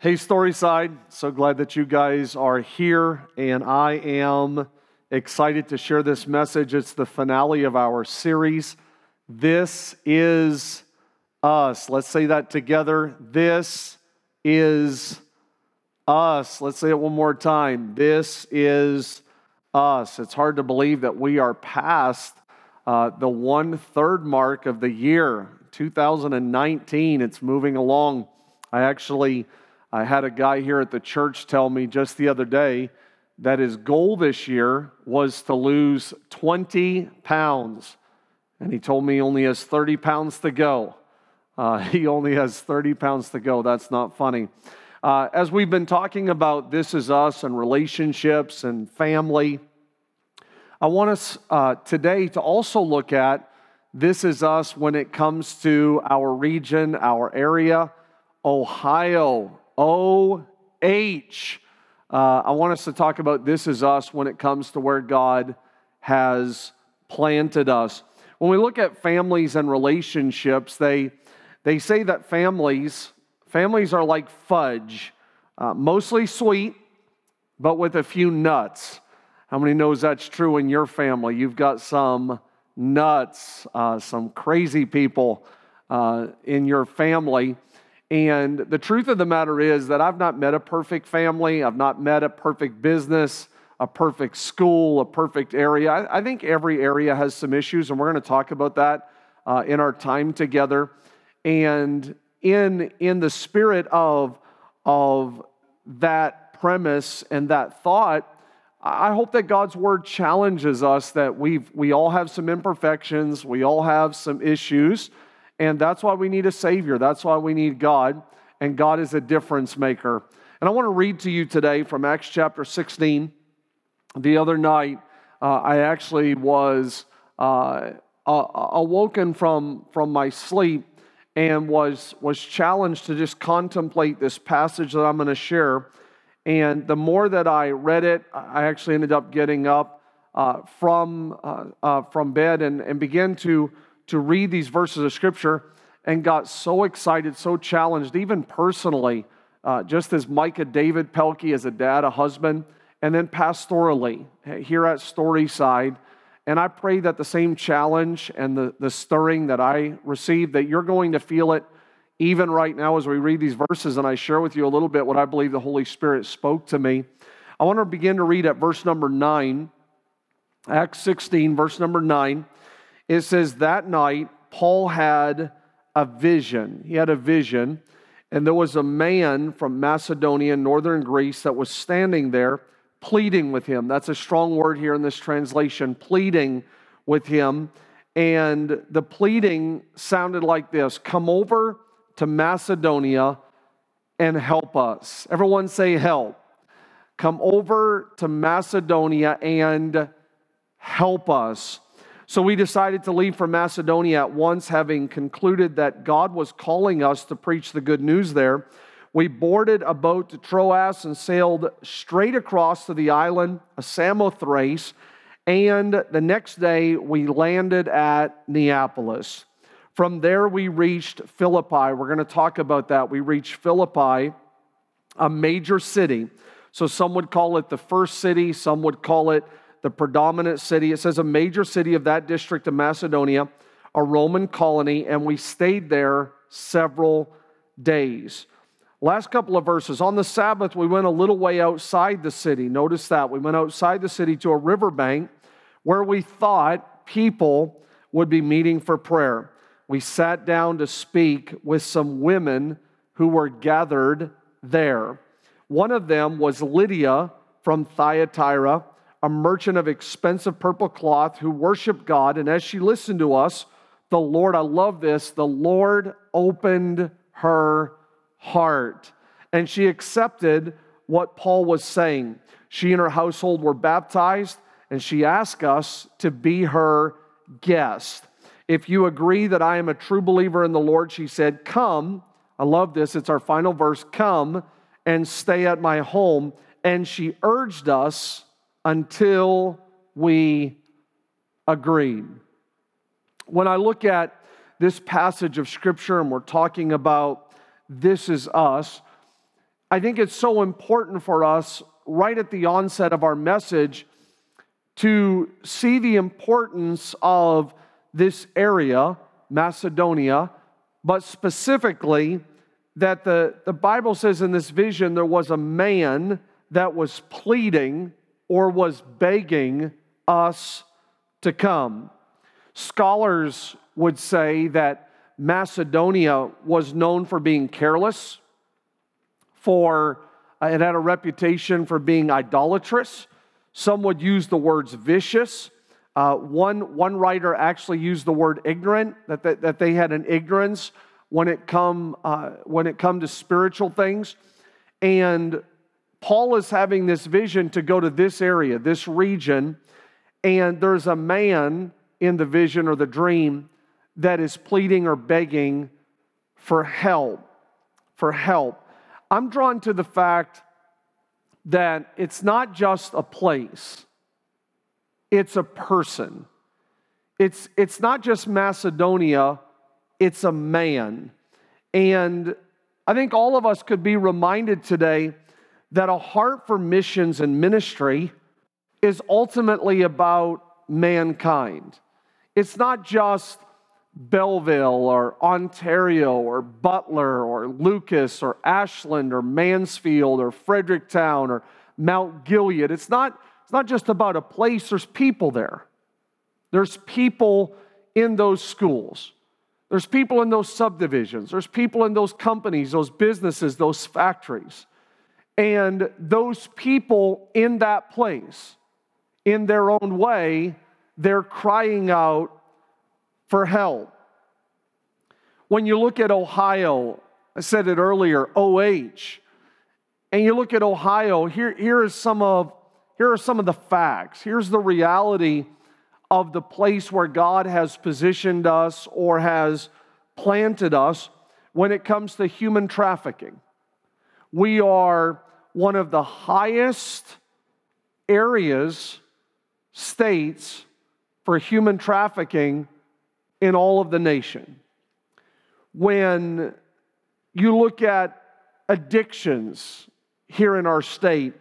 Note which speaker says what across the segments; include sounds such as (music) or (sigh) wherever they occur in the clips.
Speaker 1: Hey, Storyside. So glad that you guys are here, and I am excited to share this message. It's the finale of our series. This is us. Let's say that together. This is us. Let's say it one more time. This is us. It's hard to believe that we are past uh, the one third mark of the year, 2019. It's moving along. I actually I had a guy here at the church tell me just the other day that his goal this year was to lose 20 pounds. And he told me he only has 30 pounds to go. Uh, (laughs) he only has 30 pounds to go. That's not funny. Uh, as we've been talking about This Is Us and relationships and family, I want us uh, today to also look at This Is Us when it comes to our region, our area, Ohio. OH. Uh, I want us to talk about this is us when it comes to where God has planted us. When we look at families and relationships, they, they say that families, families are like fudge, uh, mostly sweet, but with a few nuts. How many knows that's true in your family? You've got some nuts, uh, some crazy people uh, in your family. And the truth of the matter is that I've not met a perfect family, I've not met a perfect business, a perfect school, a perfect area. I, I think every area has some issues, and we're going to talk about that uh, in our time together. And in, in the spirit of, of that premise and that thought, I hope that God's word challenges us that we we all have some imperfections, we all have some issues, and that's why we need a Savior. That's why we need God. And God is a difference maker. And I want to read to you today from Acts chapter 16. The other night, uh, I actually was uh, awoken from, from my sleep and was, was challenged to just contemplate this passage that I'm going to share. And the more that I read it, I actually ended up getting up uh, from, uh, uh, from bed and, and began to to read these verses of Scripture and got so excited, so challenged, even personally, uh, just as Micah David Pelkey as a dad, a husband, and then pastorally here at Storyside. And I pray that the same challenge and the, the stirring that I received, that you're going to feel it even right now as we read these verses. And I share with you a little bit what I believe the Holy Spirit spoke to me. I want to begin to read at verse number 9, Acts 16, verse number 9. It says that night, Paul had a vision. He had a vision, and there was a man from Macedonia, northern Greece, that was standing there pleading with him. That's a strong word here in this translation, pleading with him. And the pleading sounded like this Come over to Macedonia and help us. Everyone say, Help. Come over to Macedonia and help us. So we decided to leave for Macedonia at once, having concluded that God was calling us to preach the good news there. We boarded a boat to Troas and sailed straight across to the island of Samothrace. And the next day, we landed at Neapolis. From there, we reached Philippi. We're going to talk about that. We reached Philippi, a major city. So some would call it the first city, some would call it the predominant city. It says a major city of that district of Macedonia, a Roman colony, and we stayed there several days. Last couple of verses. On the Sabbath, we went a little way outside the city. Notice that. We went outside the city to a riverbank where we thought people would be meeting for prayer. We sat down to speak with some women who were gathered there. One of them was Lydia from Thyatira a merchant of expensive purple cloth who worshiped God. And as she listened to us, the Lord, I love this, the Lord opened her heart and she accepted what Paul was saying. She and her household were baptized and she asked us to be her guest. If you agree that I am a true believer in the Lord, she said, Come. I love this. It's our final verse. Come and stay at my home. And she urged us until we agreed. When I look at this passage of Scripture and we're talking about this is us, I think it's so important for us right at the onset of our message to see the importance of this area, Macedonia, but specifically that the, the Bible says in this vision there was a man that was pleading or was begging us to come. Scholars would say that Macedonia was known for being careless, for uh, it had a reputation for being idolatrous. Some would use the words vicious. Uh, one, one writer actually used the word ignorant, that, that, that they had an ignorance when it come, uh, when it come to spiritual things. And Paul is having this vision to go to this area, this region, and there's a man in the vision or the dream that is pleading or begging for help. For help. I'm drawn to the fact that it's not just a place, it's a person. It's, it's not just Macedonia, it's a man. And I think all of us could be reminded today that a heart for missions and ministry is ultimately about mankind. It's not just Bellville or Ontario or Butler or Lucas or Ashland or Mansfield or Fredericktown or Mount Gilead. It's not, it's not just about a place, there's people there. There's people in those schools. There's people in those subdivisions. There's people in those companies, those businesses, those factories. And those people in that place, in their own way, they're crying out for help. When you look at Ohio, I said it earlier, OH, and you look at Ohio, here, here, is some of, here are some of the facts. Here's the reality of the place where God has positioned us or has planted us when it comes to human trafficking. We are one of the highest areas, states for human trafficking in all of the nation. When you look at addictions here in our state,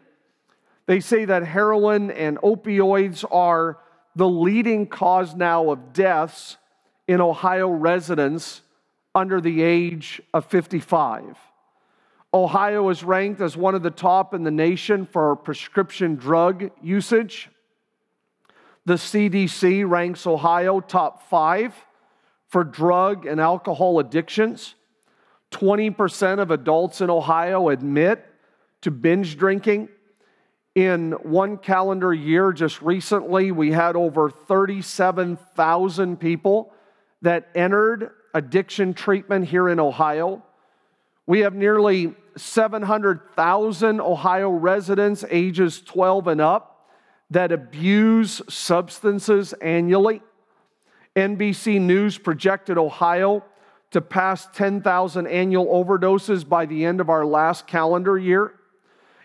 Speaker 1: they say that heroin and opioids are the leading cause now of deaths in Ohio residents under the age of 55. Ohio is ranked as one of the top in the nation for prescription drug usage. The CDC ranks Ohio top five for drug and alcohol addictions. 20% of adults in Ohio admit to binge drinking. In one calendar year, just recently, we had over 37,000 people that entered addiction treatment here in Ohio. We have nearly 700,000 Ohio residents ages 12 and up that abuse substances annually. NBC News projected Ohio to pass 10,000 annual overdoses by the end of our last calendar year.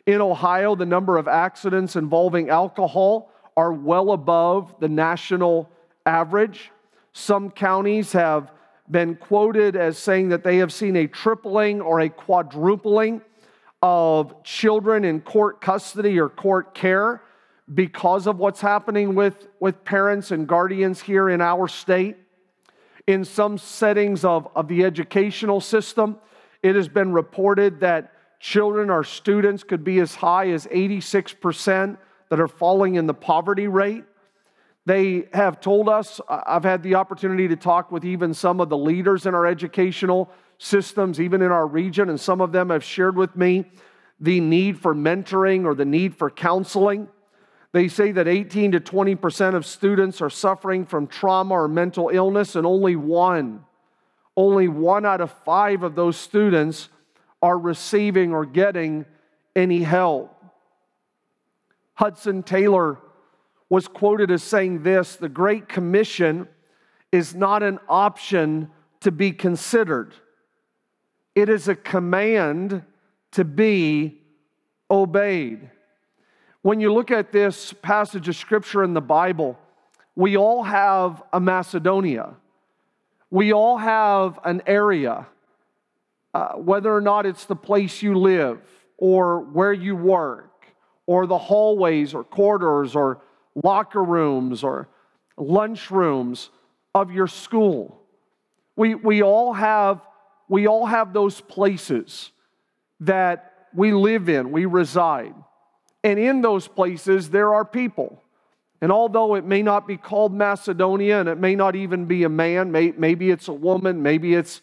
Speaker 1: In Ohio, the number of accidents involving alcohol are well above the national average. Some counties have been quoted as saying that they have seen a tripling or a quadrupling of children in court custody or court care because of what's happening with, with parents and guardians here in our state. In some settings of, of the educational system, it has been reported that children or students could be as high as 86% that are falling in the poverty rate. They have told us, I've had the opportunity to talk with even some of the leaders in our educational systems, even in our region, and some of them have shared with me the need for mentoring or the need for counseling. They say that 18 to 20% of students are suffering from trauma or mental illness, and only one, only one out of five of those students are receiving or getting any help. Hudson Taylor was quoted as saying this the Great Commission is not an option to be considered, it is a command to be obeyed. When you look at this passage of scripture in the Bible, we all have a Macedonia. We all have an area uh, whether or not it's the place you live, or where you work or the hallways or corridors or locker rooms or lunch rooms of your school. We, we, all have, we all have those places that we live in, we reside. And in those places, there are people. And although it may not be called Macedonia and it may not even be a man, may, maybe it's a woman, maybe it's,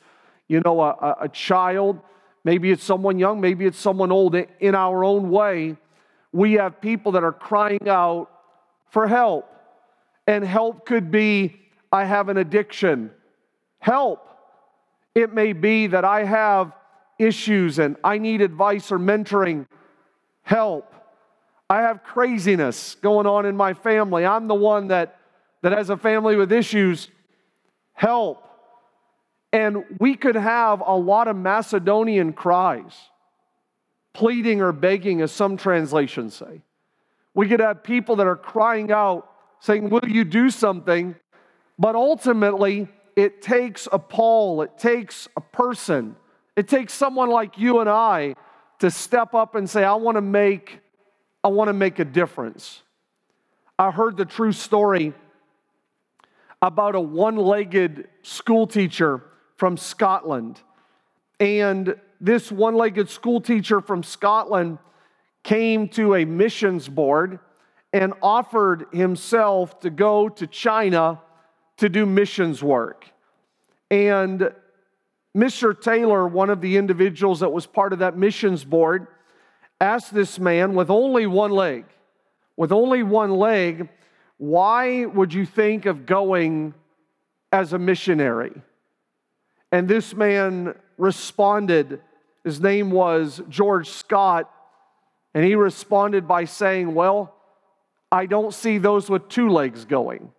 Speaker 1: you know, a, a child, maybe it's someone young, maybe it's someone old, in our own way, we have people that are crying out for help. And help could be, I have an addiction. Help. It may be that I have issues and I need advice or mentoring. Help. I have craziness going on in my family. I'm the one that, that has a family with issues. Help. And we could have a lot of Macedonian cries, pleading or begging, as some translations say. We could have people that are crying out, saying, Will you do something? But ultimately, it takes a Paul, it takes a person, it takes someone like you and I to step up and say, I want to make I want to make a difference. I heard the true story about a one legged school teacher from Scotland. And this one legged school teacher from Scotland came to a missions board and offered himself to go to China to do missions work. And Mr. Taylor, one of the individuals that was part of that missions board, asked this man with only one leg, with only one leg, why would you think of going as a missionary? And this man responded, his name was George Scott, and he responded by saying, Well, I don't see those with two legs going.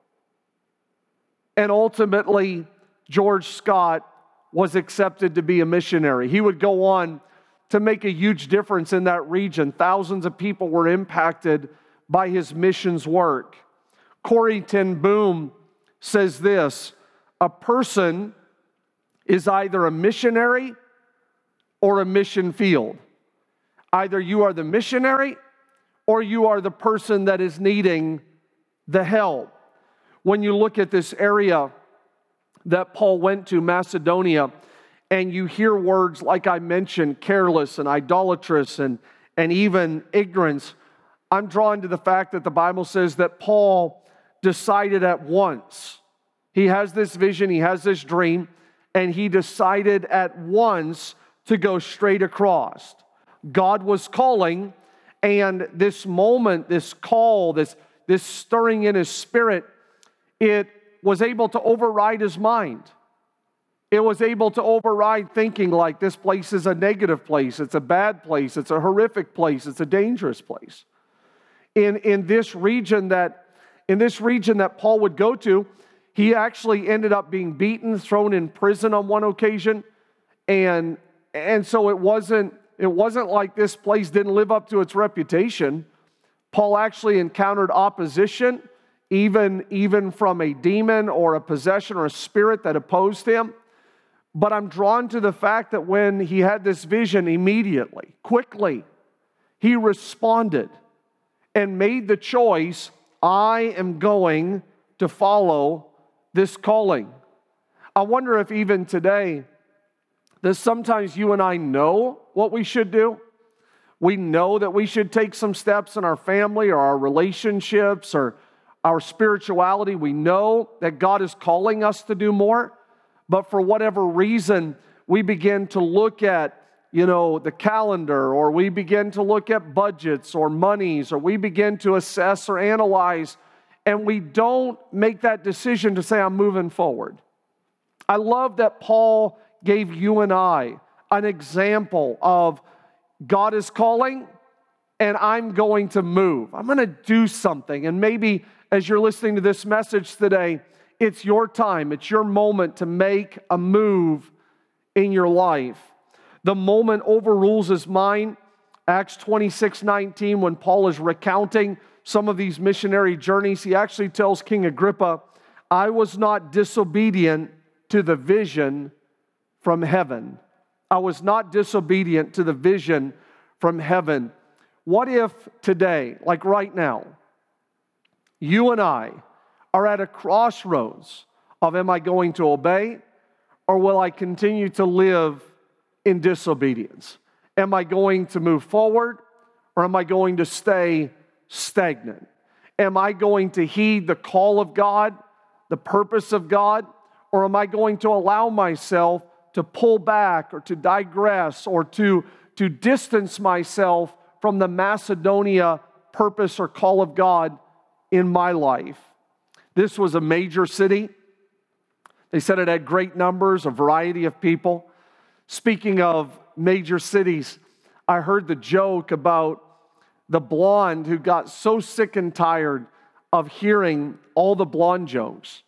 Speaker 1: And ultimately, George Scott was accepted to be a missionary. He would go on to make a huge difference in that region. Thousands of people were impacted by his missions work. Corrie ten Boom says this a person is either a missionary or a mission field. Either you are the missionary or you are the person that is needing the help. When you look at this area that Paul went to, Macedonia, and you hear words like I mentioned, careless and idolatrous and, and even ignorance, I'm drawn to the fact that the Bible says that Paul decided at once. He has this vision, he has this dream, and he decided at once to go straight across. God was calling, and this moment, this call, this, this stirring in his spirit, it was able to override his mind. It was able to override thinking like this place is a negative place, it's a bad place, it's a horrific place, it's a dangerous place. In, in this region that in this region that Paul would go to, he actually ended up being beaten, thrown in prison on one occasion, and and so it wasn't it wasn't like this place didn't live up to its reputation. Paul actually encountered opposition, even, even from a demon or a possession or a spirit that opposed him. But I'm drawn to the fact that when he had this vision immediately, quickly, he responded and made the choice I am going to follow this calling. I wonder if even today, that sometimes you and I know what we should do. We know that we should take some steps in our family or our relationships or our spirituality. We know that God is calling us to do more but for whatever reason, we begin to look at, you know, the calendar, or we begin to look at budgets or monies, or we begin to assess or analyze, and we don't make that decision to say, I'm moving forward. I love that Paul gave you and I an example of God is calling and I'm going to move. I'm going to do something. And maybe as you're listening to this message today, it's your time, it's your moment to make a move in your life. The moment overrules his mind. Acts 26 19, when Paul is recounting some of these missionary journeys, he actually tells King Agrippa, I was not disobedient to the vision from heaven. I was not disobedient to the vision from heaven. What if today, like right now, you and I are at a crossroads of am I going to obey or will I continue to live in disobedience? Am I going to move forward or am I going to stay stagnant? Am I going to heed the call of God, the purpose of God, or am I going to allow myself to pull back or to digress or to, to distance myself from the Macedonia purpose or call of God in my life? This was a major city. They said it had great numbers, a variety of people. Speaking of major cities, I heard the joke about the blonde who got so sick and tired of hearing all the blonde jokes.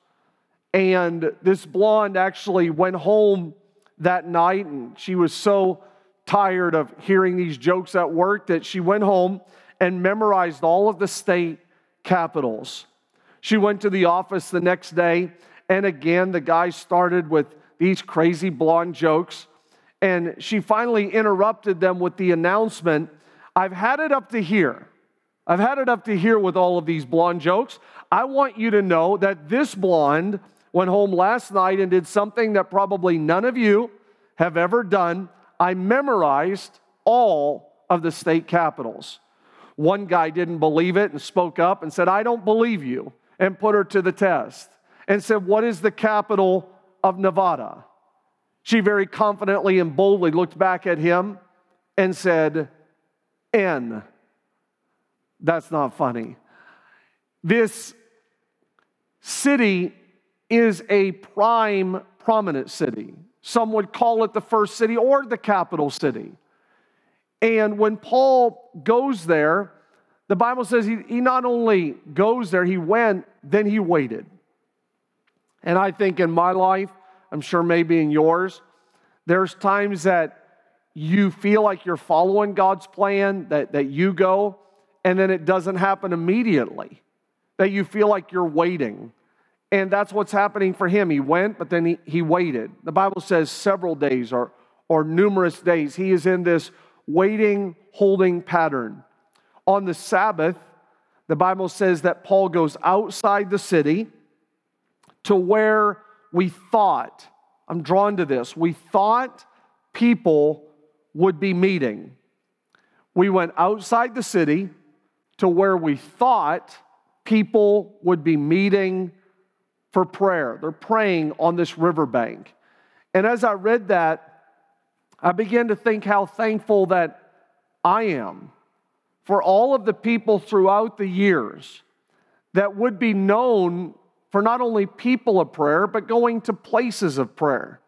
Speaker 1: And this blonde actually went home that night and she was so tired of hearing these jokes at work that she went home and memorized all of the state capitals. She went to the office the next day, and again, the guy started with these crazy blonde jokes. And she finally interrupted them with the announcement I've had it up to here. I've had it up to here with all of these blonde jokes. I want you to know that this blonde went home last night and did something that probably none of you have ever done. I memorized all of the state capitals. One guy didn't believe it and spoke up and said, I don't believe you, and put her to the test and said, What is the capital of Nevada? She very confidently and boldly looked back at him and said, N. That's not funny. This city is a prime, prominent city. Some would call it the first city or the capital city. And when Paul goes there, the Bible says he, he not only goes there, he went, then he waited. And I think in my life, I'm sure maybe in yours, there's times that you feel like you're following God's plan, that, that you go, and then it doesn't happen immediately, that you feel like you're waiting. And that's what's happening for him. He went, but then he, he waited. The Bible says several days or, or numerous days. He is in this waiting, holding pattern. On the Sabbath, the Bible says that Paul goes outside the city to where we thought, I'm drawn to this, we thought people would be meeting. We went outside the city to where we thought people would be meeting for prayer. They're praying on this riverbank. And as I read that, I began to think how thankful that I am for all of the people throughout the years that would be known for not only people of prayer, but going to places of prayer.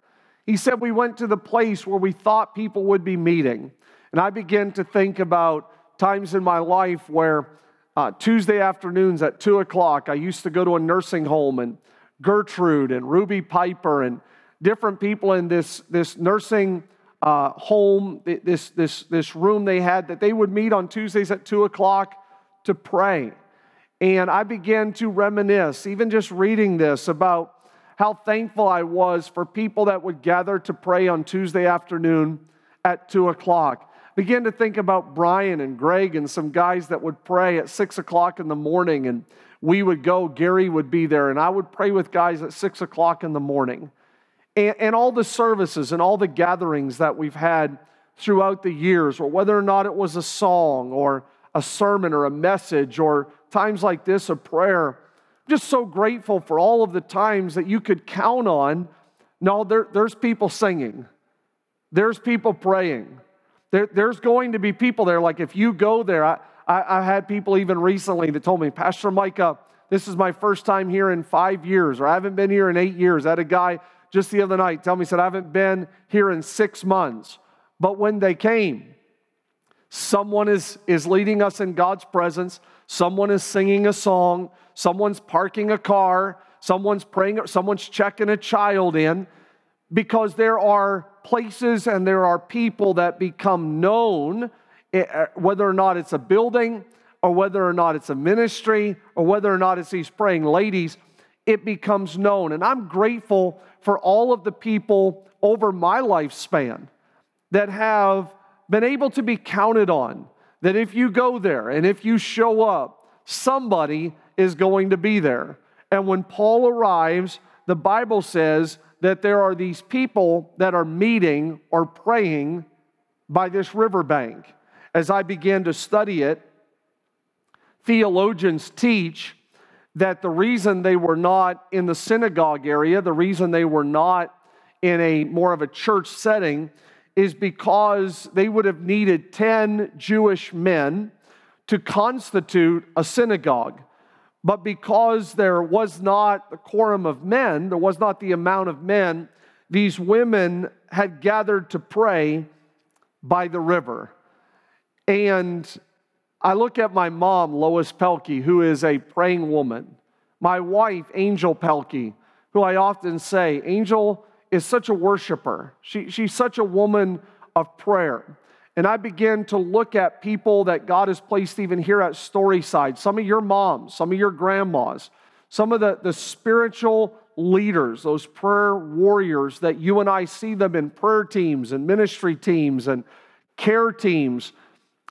Speaker 1: He said, We went to the place where we thought people would be meeting. And I began to think about times in my life where uh, Tuesday afternoons at 2 o'clock, I used to go to a nursing home and Gertrude and Ruby Piper and different people in this, this nursing uh, home, this, this, this room they had, that they would meet on Tuesdays at 2 o'clock to pray. And I began to reminisce, even just reading this, about how thankful I was for people that would gather to pray on Tuesday afternoon at 2 o'clock. Began to think about Brian and Greg and some guys that would pray at 6 o'clock in the morning and we would go, Gary would be there, and I would pray with guys at six o'clock in the morning. And, and, all the services and all the gatherings that we've had throughout the years, or whether or not it was a song or a sermon or a message or times like this, a prayer. I'm just so grateful for all of the times that you could count on. No, there, there's people singing, there's people praying. There, there's going to be people there. Like if you go there, I, I, I had people even recently that told me, Pastor Micah, this is my first time here in five years, or I haven't been here in eight years. I had a guy just the other night tell me, said, I haven't been here in six months. But when they came, someone is, is leading us in God's presence, someone is singing a song, someone's parking a car, someone's praying, someone's checking a child in, because there are places and there are people that become known Eh, eh, whether or not it's a building or whether or not it's a ministry or whether or not it's these praying ladies, it becomes known. And I'm grateful for all of the people over my lifespan that have been able to be counted on. That if you go there and if you show up, somebody is going to be there. And when Paul arrives, the Bible says that there are these people that are meeting or praying by this riverbank. As I began to study it, theologians teach that the reason they were not in the synagogue area, the reason they were not in a more of a church setting, is because they would have needed 10 Jewish men to constitute a synagogue. But because there was not the quorum of men, there was not the amount of men, these women had gathered to pray by the river. And I look at my mom, Lois Pelkey, who is a praying woman, my wife, Angel Pelkey, who I often say, Angel is such a worshiper. She, she's such a woman of prayer. And I begin to look at people that God has placed even here at Storyside, some of your moms, some of your grandmas, some of the, the spiritual leaders, those prayer warriors that you and I see them in prayer teams and ministry teams and care teams.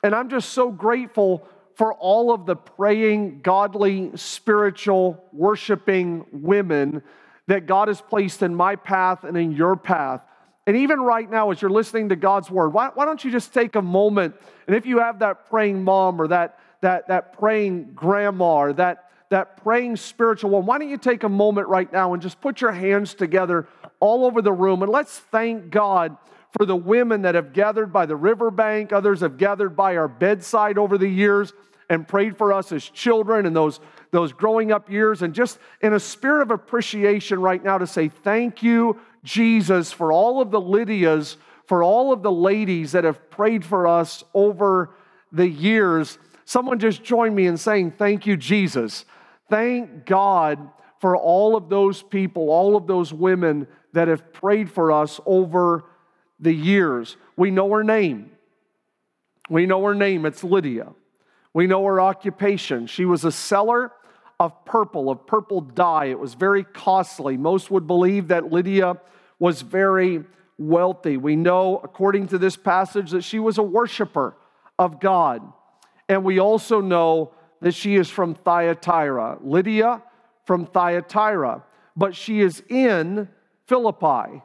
Speaker 1: And I'm just so grateful for all of the praying, godly, spiritual, worshiping women that God has placed in my path and in your path. And even right now, as you're listening to God's word, why, why don't you just take a moment? And if you have that praying mom or that, that, that praying grandma or that, that praying spiritual one, why don't you take a moment right now and just put your hands together all over the room and let's thank God for the women that have gathered by the riverbank. Others have gathered by our bedside over the years and prayed for us as children and those, those growing up years. And just in a spirit of appreciation right now to say thank you Jesus, for all of the Lydias, for all of the ladies that have prayed for us over the years. Someone just joined me in saying, Thank you, Jesus. Thank God for all of those people, all of those women that have prayed for us over the years. We know her name. We know her name. It's Lydia. We know her occupation. She was a seller of purple, of purple dye. It was very costly. Most would believe that Lydia was very wealthy. We know, according to this passage, that she was a worshiper of God. And we also know that she is from Thyatira. Lydia from Thyatira, but she is in Philippi.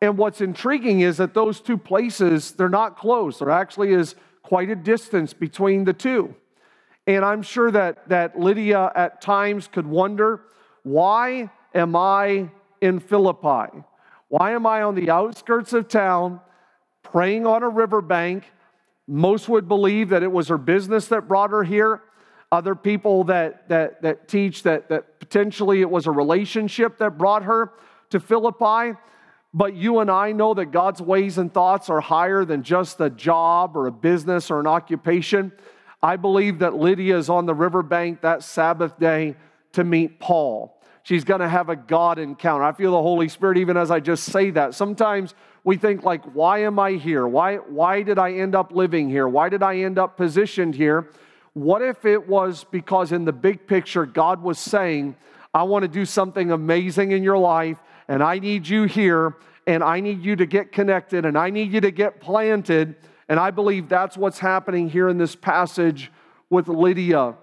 Speaker 1: And what's intriguing is that those two places, they're not close. There actually is quite a distance between the two. And I'm sure that, that Lydia at times could wonder, why am I in Philippi? Why am I on the outskirts of town praying on a riverbank? Most would believe that it was her business that brought her here. Other people that, that, that teach that, that potentially it was a relationship that brought her to Philippi. But you and I know that God's ways and thoughts are higher than just a job or a business or an occupation. I believe that Lydia is on the riverbank that Sabbath day to meet Paul. She's going to have a God encounter. I feel the Holy Spirit even as I just say that. Sometimes we think like, why am I here? Why, why did I end up living here? Why did I end up positioned here? What if it was because in the big picture, God was saying, I want to do something amazing in your life, and I need you here, and I need you to get connected, and I need you to get planted. And I believe that's what's happening here in this passage with Lydia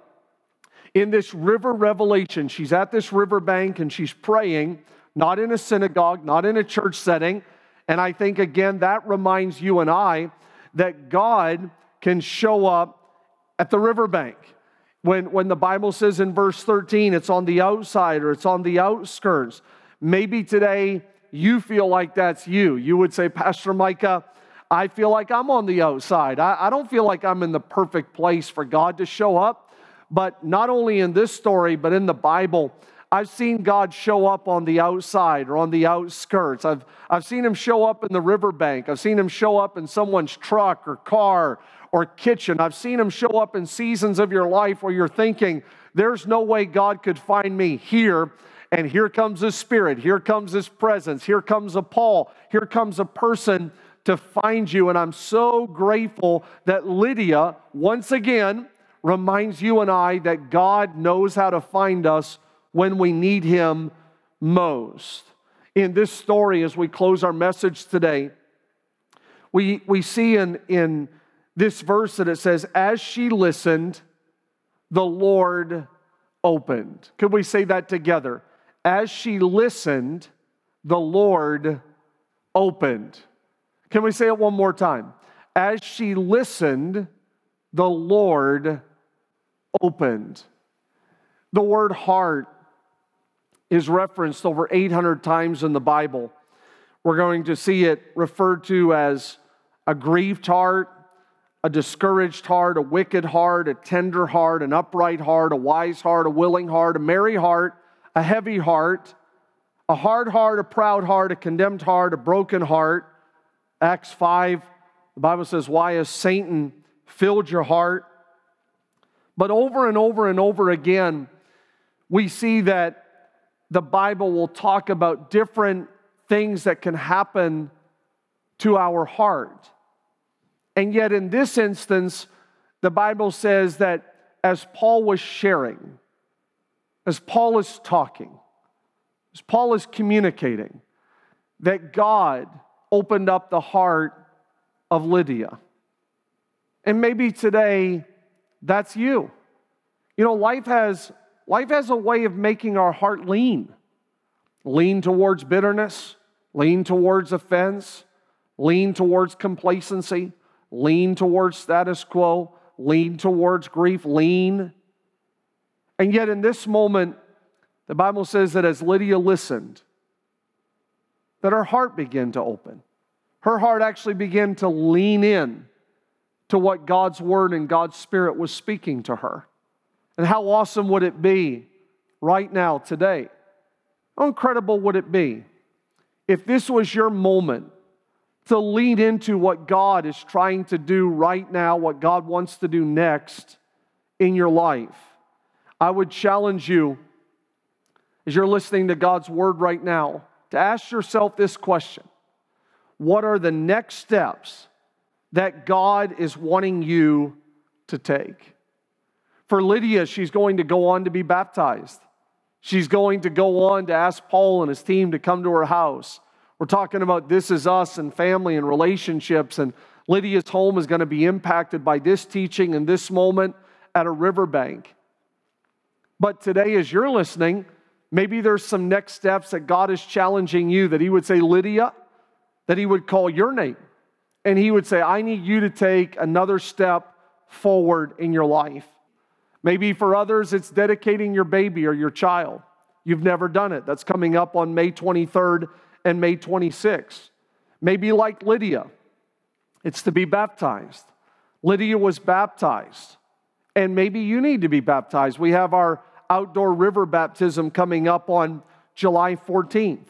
Speaker 1: in this river revelation. She's at this riverbank and she's praying, not in a synagogue, not in a church setting. And I think, again, that reminds you and I that God can show up at the riverbank. When, when the Bible says in verse 13, it's on the outside or it's on the outskirts. Maybe today you feel like that's you. You would say, Pastor Micah, I feel like I'm on the outside. I, I don't feel like I'm in the perfect place for God to show up. But not only in this story, but in the Bible, I've seen God show up on the outside or on the outskirts. I've, I've seen him show up in the riverbank. I've seen him show up in someone's truck or car or kitchen. I've seen him show up in seasons of your life where you're thinking, there's no way God could find me here. And here comes his spirit. Here comes his presence. Here comes a Paul. Here comes a person to find you. And I'm so grateful that Lydia, once again, reminds you and I that God knows how to find us when we need Him most. In this story, as we close our message today, we, we see in, in this verse that it says, As she listened, the Lord opened. Could we say that together? As she listened, the Lord opened. Can we say it one more time? As she listened, the Lord opened. The word heart is referenced over 800 times in the Bible. We're going to see it referred to as a grieved heart, a discouraged heart, a wicked heart, a tender heart, an upright heart, a wise heart, a willing heart, a merry heart, a heavy heart, a hard heart, a proud heart, a condemned heart, a broken heart. Acts 5, the Bible says, Why has Satan filled your heart? But over and over and over again, we see that the Bible will talk about different things that can happen to our heart. And yet, in this instance, the Bible says that as Paul was sharing, as Paul is talking, as Paul is communicating, that God opened up the heart of Lydia. And maybe today, that's you. You know, life has, life has a way of making our heart lean lean towards bitterness, lean towards offense, lean towards complacency, lean towards status quo, lean towards grief, lean. And yet, in this moment, the Bible says that as Lydia listened, that her heart began to open. Her heart actually began to lean in to what God's word and God's spirit was speaking to her. And how awesome would it be right now, today? How incredible would it be if this was your moment to lean into what God is trying to do right now, what God wants to do next in your life? I would challenge you as you're listening to God's word right now to ask yourself this question What are the next steps that God is wanting you to take? For Lydia, she's going to go on to be baptized. She's going to go on to ask Paul and his team to come to her house. We're talking about this is us and family and relationships, and Lydia's home is going to be impacted by this teaching in this moment at a riverbank. But today, as you're listening, maybe there's some next steps that God is challenging you that He would say, Lydia, that He would call your name, and He would say, I need you to take another step forward in your life. Maybe for others, it's dedicating your baby or your child. You've never done it. That's coming up on May 23rd and May 26th. Maybe like Lydia, it's to be baptized. Lydia was baptized, and maybe you need to be baptized. We have our outdoor river baptism coming up on July 14th.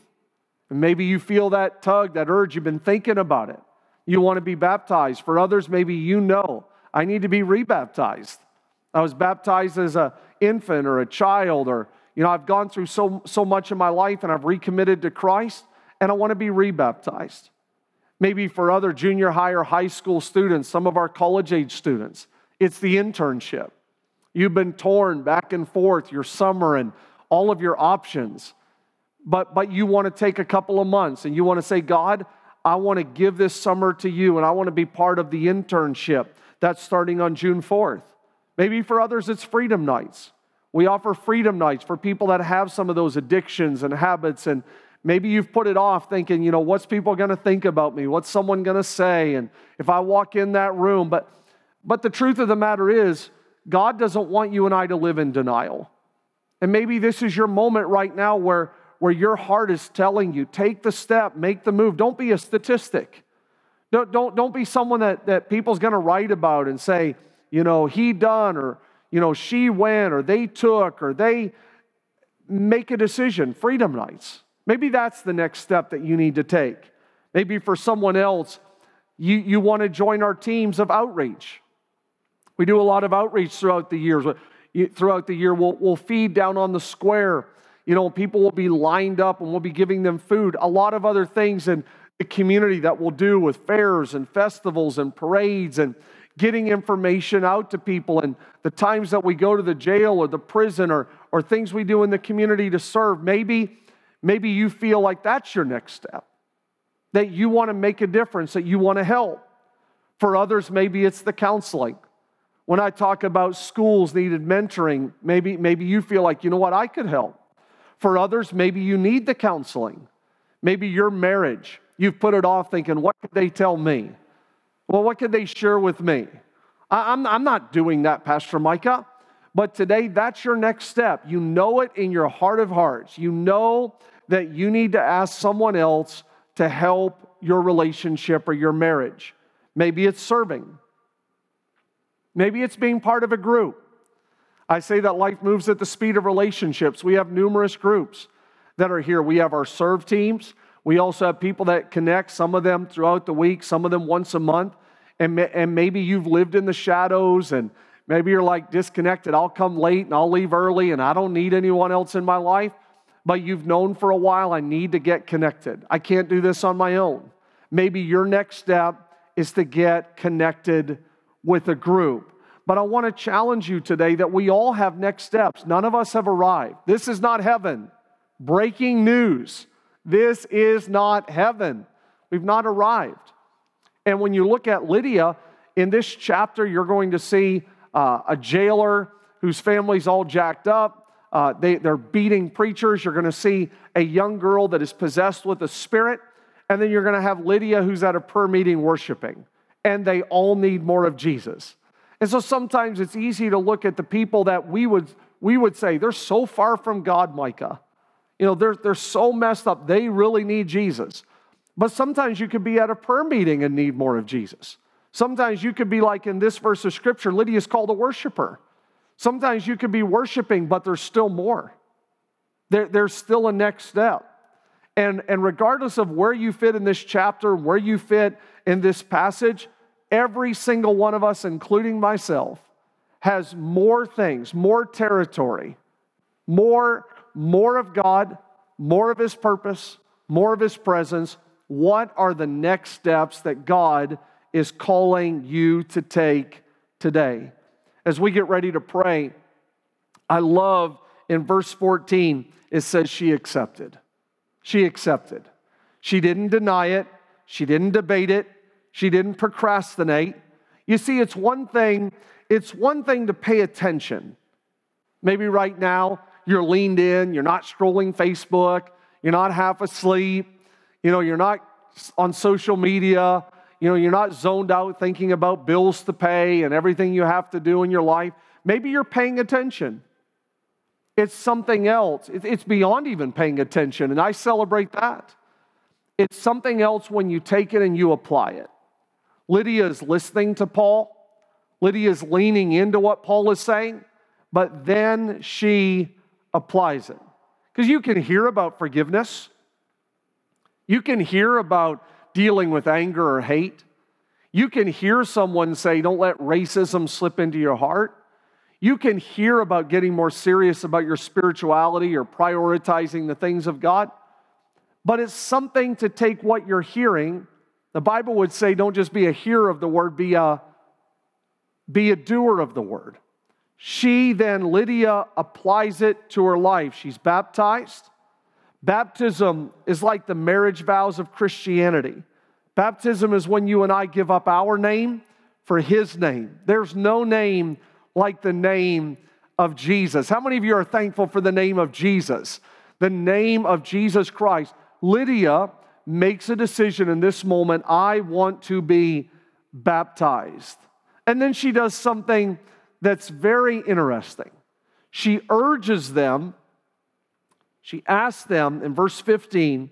Speaker 1: And maybe you feel that tug, that urge, you've been thinking about it. You want to be baptized. For others, maybe you know, I need to be rebaptized. I was baptized as an infant or a child, or, you know, I've gone through so, so much in my life and I've recommitted to Christ and I want to be rebaptized. Maybe for other junior high or high school students, some of our college age students, it's the internship. You've been torn back and forth your summer and all of your options, but, but you want to take a couple of months and you want to say, God, I want to give this summer to you and I want to be part of the internship that's starting on June 4th. Maybe for others, it's freedom nights. We offer freedom nights for people that have some of those addictions and habits. And maybe you've put it off thinking, you know, what's people going to think about me? What's someone going to say? And if I walk in that room, but, but the truth of the matter is, God doesn't want you and I to live in denial. And maybe this is your moment right now where, where your heart is telling you, take the step, make the move. Don't be a statistic. Don't, don't, don't be someone that, that people's going to write about and say, you know, he done or, you know, she went or they took or they make a decision, freedom nights. Maybe that's the next step that you need to take. Maybe for someone else, you, you want to join our teams of outreach. We do a lot of outreach throughout the years. Throughout the year, we'll, we'll feed down on the square. You know, people will be lined up and we'll be giving them food. A lot of other things in the community that we'll do with fairs and festivals and parades and getting information out to people and the times that we go to the jail or the prison or, or things we do in the community to serve. Maybe, maybe you feel like that's your next step. that you want to make a difference, that you want to help. For others, maybe it's the counseling. When I talk about schools needed mentoring, maybe, maybe you feel like, you know what, I could help. For others, maybe you need the counseling. Maybe your marriage, you've put it off thinking, what could they tell me? Well, what could they share with me? I, I'm, I'm not doing that, Pastor Micah. But today, that's your next step. You know it in your heart of hearts. You know that you need to ask someone else to help your relationship or your marriage. Maybe it's serving, maybe it's being part of a group. I say that life moves at the speed of relationships. We have numerous groups that are here. We have our serve teams. We also have people that connect, some of them throughout the week, some of them once a month. And, and maybe you've lived in the shadows and maybe you're like disconnected. I'll come late and I'll leave early and I don't need anyone else in my life. But you've known for a while, I need to get connected. I can't do this on my own. Maybe your next step is to get connected with a group. But I want to challenge you today that we all have next steps. None of us have arrived. This is not heaven. Breaking news. This is not heaven. We've not arrived. And when you look at Lydia, in this chapter, you're going to see uh, a jailer whose family's all jacked up. Uh, they, they're beating preachers. You're going to see a young girl that is possessed with a spirit. And then you're going to have Lydia, who's at a prayer meeting worshiping. And they all need more of Jesus. And so sometimes it's easy to look at the people that we would, we would say, they're so far from God, Micah. You know, they're, they're so messed up. They really need Jesus. But sometimes you could be at a prayer meeting and need more of Jesus. Sometimes you could be like in this verse of scripture, Lydia is called a worshiper. Sometimes you could be worshiping, but there's still more. There, there's still a next step. And, and regardless of where you fit in this chapter, where you fit in this passage, every single one of us, including myself, has more things, more territory, more, more of God, more of His purpose, more of His presence. What are the next steps that God is calling you to take today? As we get ready to pray, I love in verse 14, it says she accepted. She accepted. She didn't deny it, she didn't debate it, she didn't procrastinate. You see, it's one thing, it's one thing to pay attention. Maybe right now you're leaned in, you're not scrolling Facebook, you're not half asleep, you know, you're not on social media, you know, you're not zoned out thinking about bills to pay and everything you have to do in your life. Maybe you're paying attention. It's something else. It's beyond even paying attention, and I celebrate that. It's something else when you take it and you apply it. Lydia is listening to Paul. Lydia is leaning into what Paul is saying, but then she applies it. Because you can hear about forgiveness, you can hear about dealing with anger or hate. You can hear someone say, Don't let racism slip into your heart. You can hear about getting more serious about your spirituality or prioritizing the things of God. But it's something to take what you're hearing the Bible would say, don't just be a hearer of the word, be a, be a doer of the word. She then, Lydia, applies it to her life. She's baptized. Baptism is like the marriage vows of Christianity. Baptism is when you and I give up our name for his name. There's no name like the name of Jesus. How many of you are thankful for the name of Jesus? The name of Jesus Christ. Lydia makes a decision in this moment I want to be baptized. And then she does something that's very interesting. She urges them, she asks them in verse 15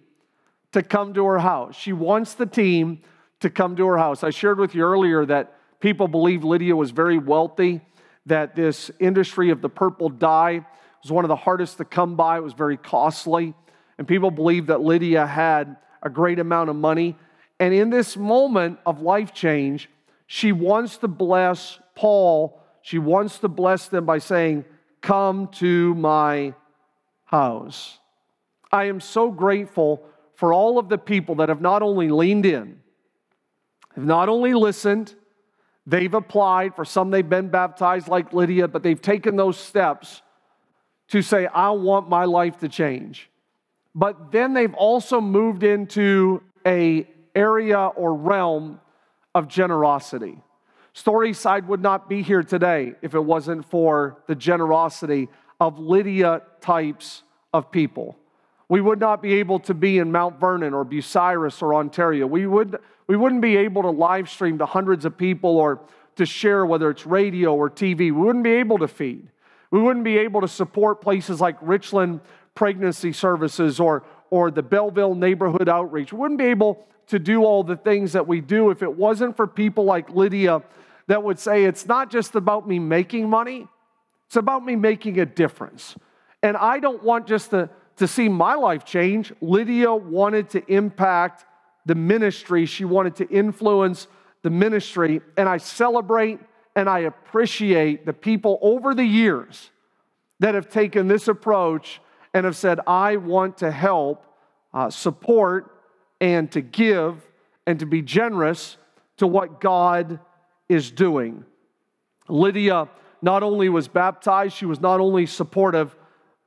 Speaker 1: to come to her house. She wants the team to come to her house. I shared with you earlier that people believe Lydia was very wealthy, that this industry of the purple dye was one of the hardest to come by, it was very costly. And people believe that Lydia had a great amount of money. And in this moment of life change, she wants to bless Paul. She wants to bless them by saying, Come to my house. I am so grateful for all of the people that have not only leaned in, have not only listened, they've applied. For some, they've been baptized like Lydia, but they've taken those steps to say, I want my life to change but then they've also moved into a area or realm of generosity. Storyside would not be here today if it wasn't for the generosity of Lydia types of people. We would not be able to be in Mount Vernon or Bucyrus or Ontario. We, would, we wouldn't be able to live stream to hundreds of people or to share, whether it's radio or TV. We wouldn't be able to feed. We wouldn't be able to support places like Richland Pregnancy Services or, or the Bellville Neighborhood Outreach. We wouldn't be able to do all the things that we do if it wasn't for people like Lydia that would say, it's not just about me making money, it's about me making a difference. And I don't want just to, to see my life change. Lydia wanted to impact the ministry, she wanted to influence the ministry. And I celebrate and I appreciate the people over the years that have taken this approach and have said, I want to help uh, support and to give and to be generous to what God is doing. Lydia not only was baptized, she was not only supportive,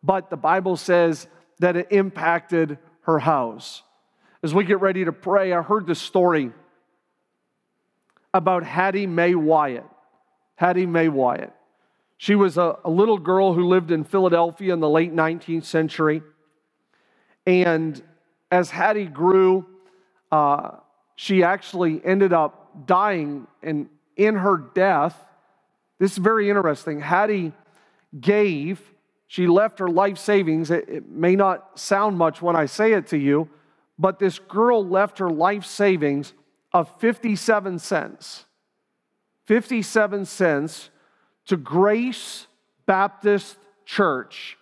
Speaker 1: but the Bible says that it impacted her house. As we get ready to pray, I heard this story about Hattie May Wiatt. Hattie May Wiatt. She was a, a little girl who lived in Philadelphia in the late 19th century. And as Hattie grew, uh, she actually ended up dying. And in her death, this is very interesting. Hattie gave, she left her life savings. It, it may not sound much when I say it to you, but this girl left her life savings of 57 cents. 57 cents to Grace Baptist Church.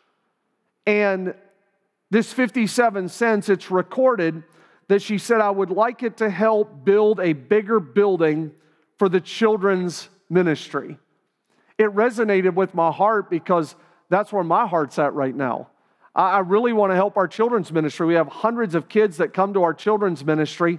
Speaker 1: And this 57 cents, it's recorded that she said, I would like it to help build a bigger building for the children's ministry. It resonated with my heart because that's where my heart's at right now. I really want to help our children's ministry. We have hundreds of kids that come to our children's ministry,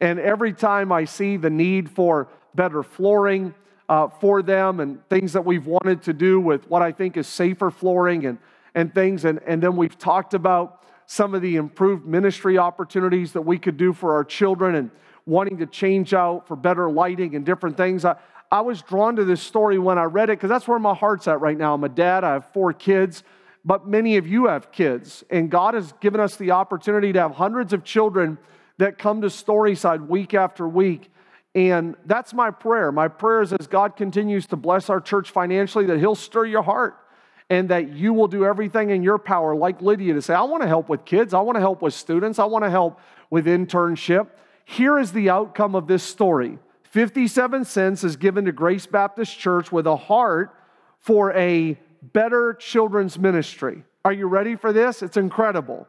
Speaker 1: and every time I see the need for better flooring, uh, for them and things that we've wanted to do with what I think is safer flooring and, and things. And, and then we've talked about some of the improved ministry opportunities that we could do for our children and wanting to change out for better lighting and different things. I, I was drawn to this story when I read it because that's where my heart's at right now. I'm a dad, I have four kids, but many of you have kids. And God has given us the opportunity to have hundreds of children that come to Storyside week after week and that's my prayer. My prayer is as God continues to bless our church financially, that He'll stir your heart and that you will do everything in your power, like Lydia, to say, I want to help with kids, I want to help with students, I want to help with internship. Here is the outcome of this story 57 cents is given to Grace Baptist Church with a heart for a better children's ministry. Are you ready for this? It's incredible.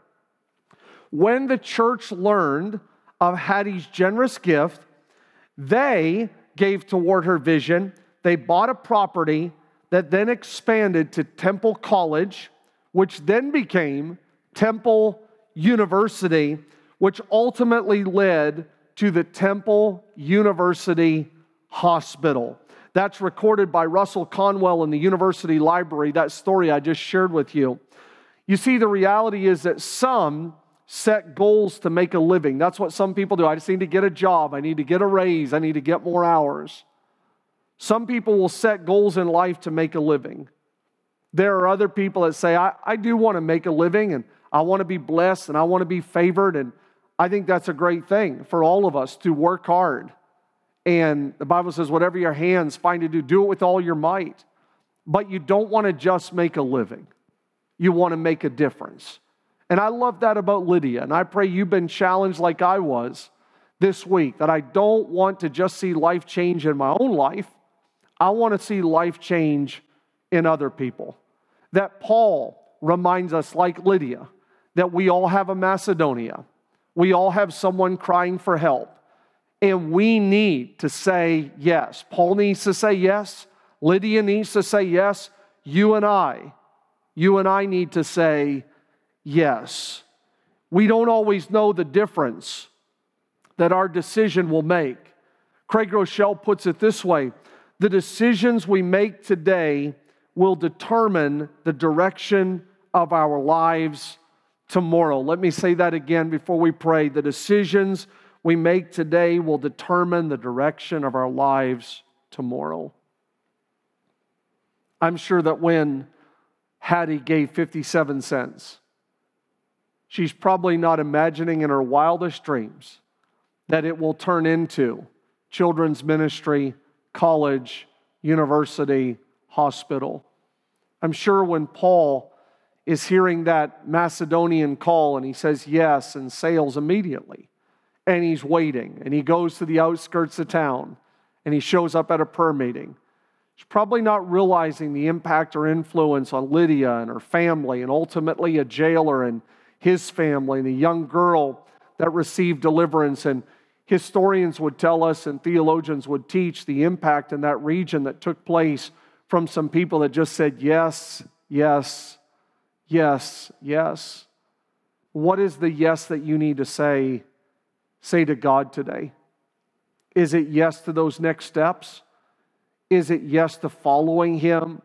Speaker 1: When the church learned of Hattie's generous gift, they gave toward her vision. They bought a property that then expanded to Temple College, which then became Temple University, which ultimately led to the Temple University Hospital. That's recorded by Russell Conwell in the University Library, that story I just shared with you. You see, the reality is that some set goals to make a living. That's what some people do. I just need to get a job. I need to get a raise. I need to get more hours. Some people will set goals in life to make a living. There are other people that say, I, I do want to make a living and I want to be blessed and I want to be favored. And I think that's a great thing for all of us to work hard. And the Bible says, whatever your hands find to do, do it with all your might. But you don't want to just make a living, you want to make a difference. And I love that about Lydia. And I pray you've been challenged like I was this week that I don't want to just see life change in my own life. I want to see life change in other people. That Paul reminds us, like Lydia, that we all have a Macedonia. We all have someone crying for help. And we need to say yes. Paul needs to say yes. Lydia needs to say yes. You and I, you and I need to say yes. We don't always know the difference that our decision will make. Craig Groeschel puts it this way the decisions we make today will determine the direction of our lives tomorrow. Let me say that again before we pray. The decisions we make today will determine the direction of our lives tomorrow. I'm sure that when Hattie gave 57 cents, she's probably not imagining in her wildest dreams that it will turn into children's ministry, college, university, hospital. I'm sure when Paul is hearing that Macedonian call and he says yes and sails immediately, and he's waiting, and he goes to the outskirts of town, and he shows up at a prayer meeting. He's probably not realizing the impact or influence on Lydia and her family, and ultimately a jailer and his family, and a young girl that received deliverance. And historians would tell us, and theologians would teach, the impact in that region that took place from some people that just said, Yes, yes, yes, yes. What is the yes that you need to say say to God today? Is it yes to those next steps? Is it yes to following Him?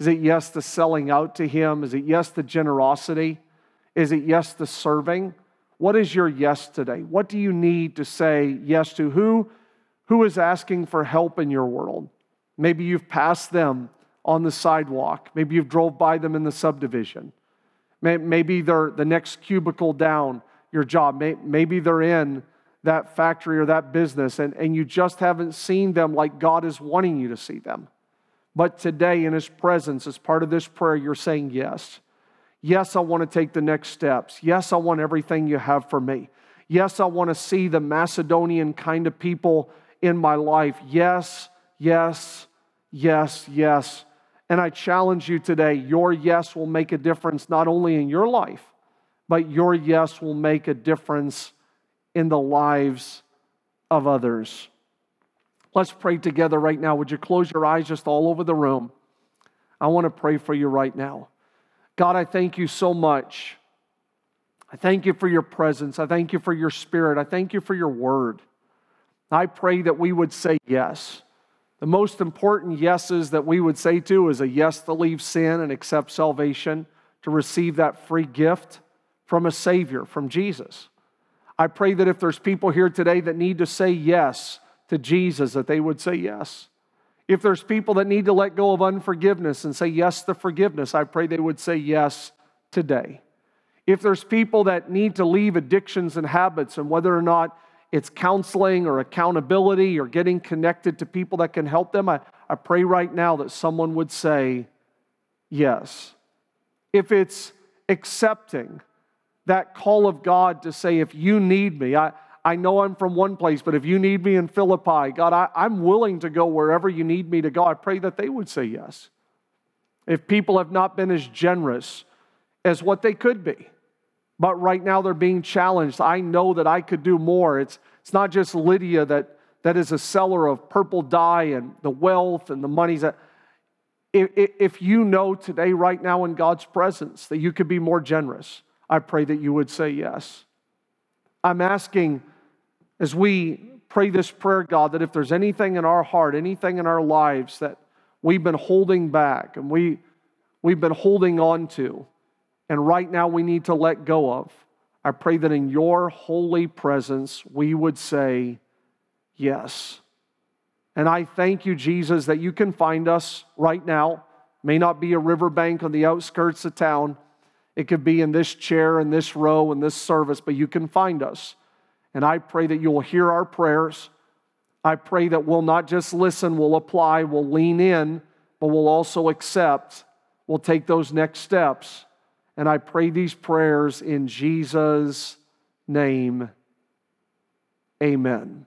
Speaker 1: Is it yes to selling out to Him? Is it yes to generosity? Is it yes to serving? What is your yes today? What do you need to say yes to? Who, who is asking for help in your world? Maybe you've passed them on the sidewalk. Maybe you've drove by them in the subdivision. Maybe they're the next cubicle down your job. Maybe they're in that factory or that business and, and you just haven't seen them like God is wanting you to see them. But today, in His presence, as part of this prayer, you're saying yes. Yes, I want to take the next steps. Yes, I want everything you have for me. Yes, I want to see the Macedonian kind of people in my life. Yes, yes, yes, yes. And I challenge you today your yes will make a difference not only in your life, but your yes will make a difference in the lives of others. Let's pray together right now. Would you close your eyes just all over the room? I want to pray for you right now. God, I thank you so much. I thank you for your presence. I thank you for your spirit. I thank you for your word. I pray that we would say yes. The most important yeses that we would say to is a yes to leave sin and accept salvation, to receive that free gift from a Savior, from Jesus. I pray that if there's people here today that need to say yes to Jesus, that they would say yes. If there's people that need to let go of unforgiveness and say yes to forgiveness, I pray they would say yes today. If there's people that need to leave addictions and habits, and whether or not it's counseling or accountability or getting connected to people that can help them, I, I pray right now that someone would say yes. If it's accepting, that call of God to say, if you need me, I, I know I'm from one place, but if you need me in Philippi, God, I, I'm willing to go wherever you need me to go. I pray that they would say yes. If people have not been as generous as what they could be, but right now they're being challenged, I know that I could do more. It's, it's not just Lydia that, that is a seller of purple dye and the wealth and the monies that. If, if you know today, right now in God's presence, that you could be more generous, I pray that you would say yes. I'm asking as we pray this prayer, God, that if there's anything in our heart, anything in our lives that we've been holding back and we, we've been holding on to, and right now we need to let go of, I pray that in your holy presence we would say yes. And I thank you, Jesus, that you can find us right now. May not be a riverbank on the outskirts of town it could be in this chair, in this row, in this service, but you can find us. And I pray that you'll hear our prayers. I pray that we'll not just listen, we'll apply, we'll lean in, but we'll also accept. We'll take those next steps. And I pray these prayers in Jesus' name. Amen.